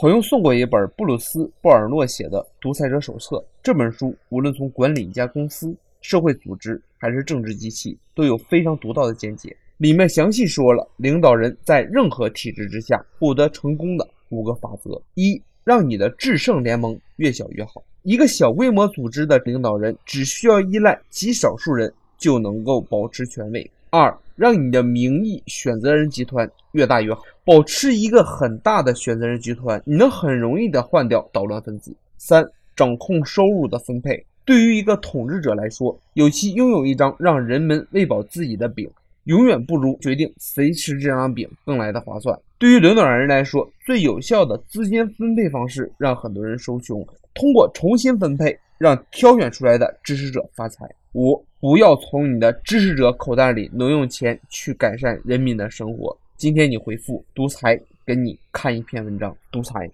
朋友送过一本布鲁斯·鲍尔诺写的《独裁者手册》，这本书无论从管理一家公司、社会组织还是政治机器，都有非常独到的见解。里面详细说了领导人在任何体制之下获得成功的五个法则：一、让你的制胜联盟越小越好。一个小规模组织的领导人只需要依赖极少数人就能够保持权威。二、让你的名义选择人集团越大越好。保持一个很大的选择人集团，你能很容易的换掉捣乱分子。三、掌控收入的分配。对于一个统治者来说，有其拥有一张让人们喂饱自己的饼。永远不如决定谁吃这张饼更来的划算。对于领导人来说，最有效的资金分配方式让很多人受穷，通过重新分配，让挑选出来的支持者发财。五，不要从你的支持者口袋里挪用钱去改善人民的生活。今天你回复独裁，给你看一篇文章，独裁。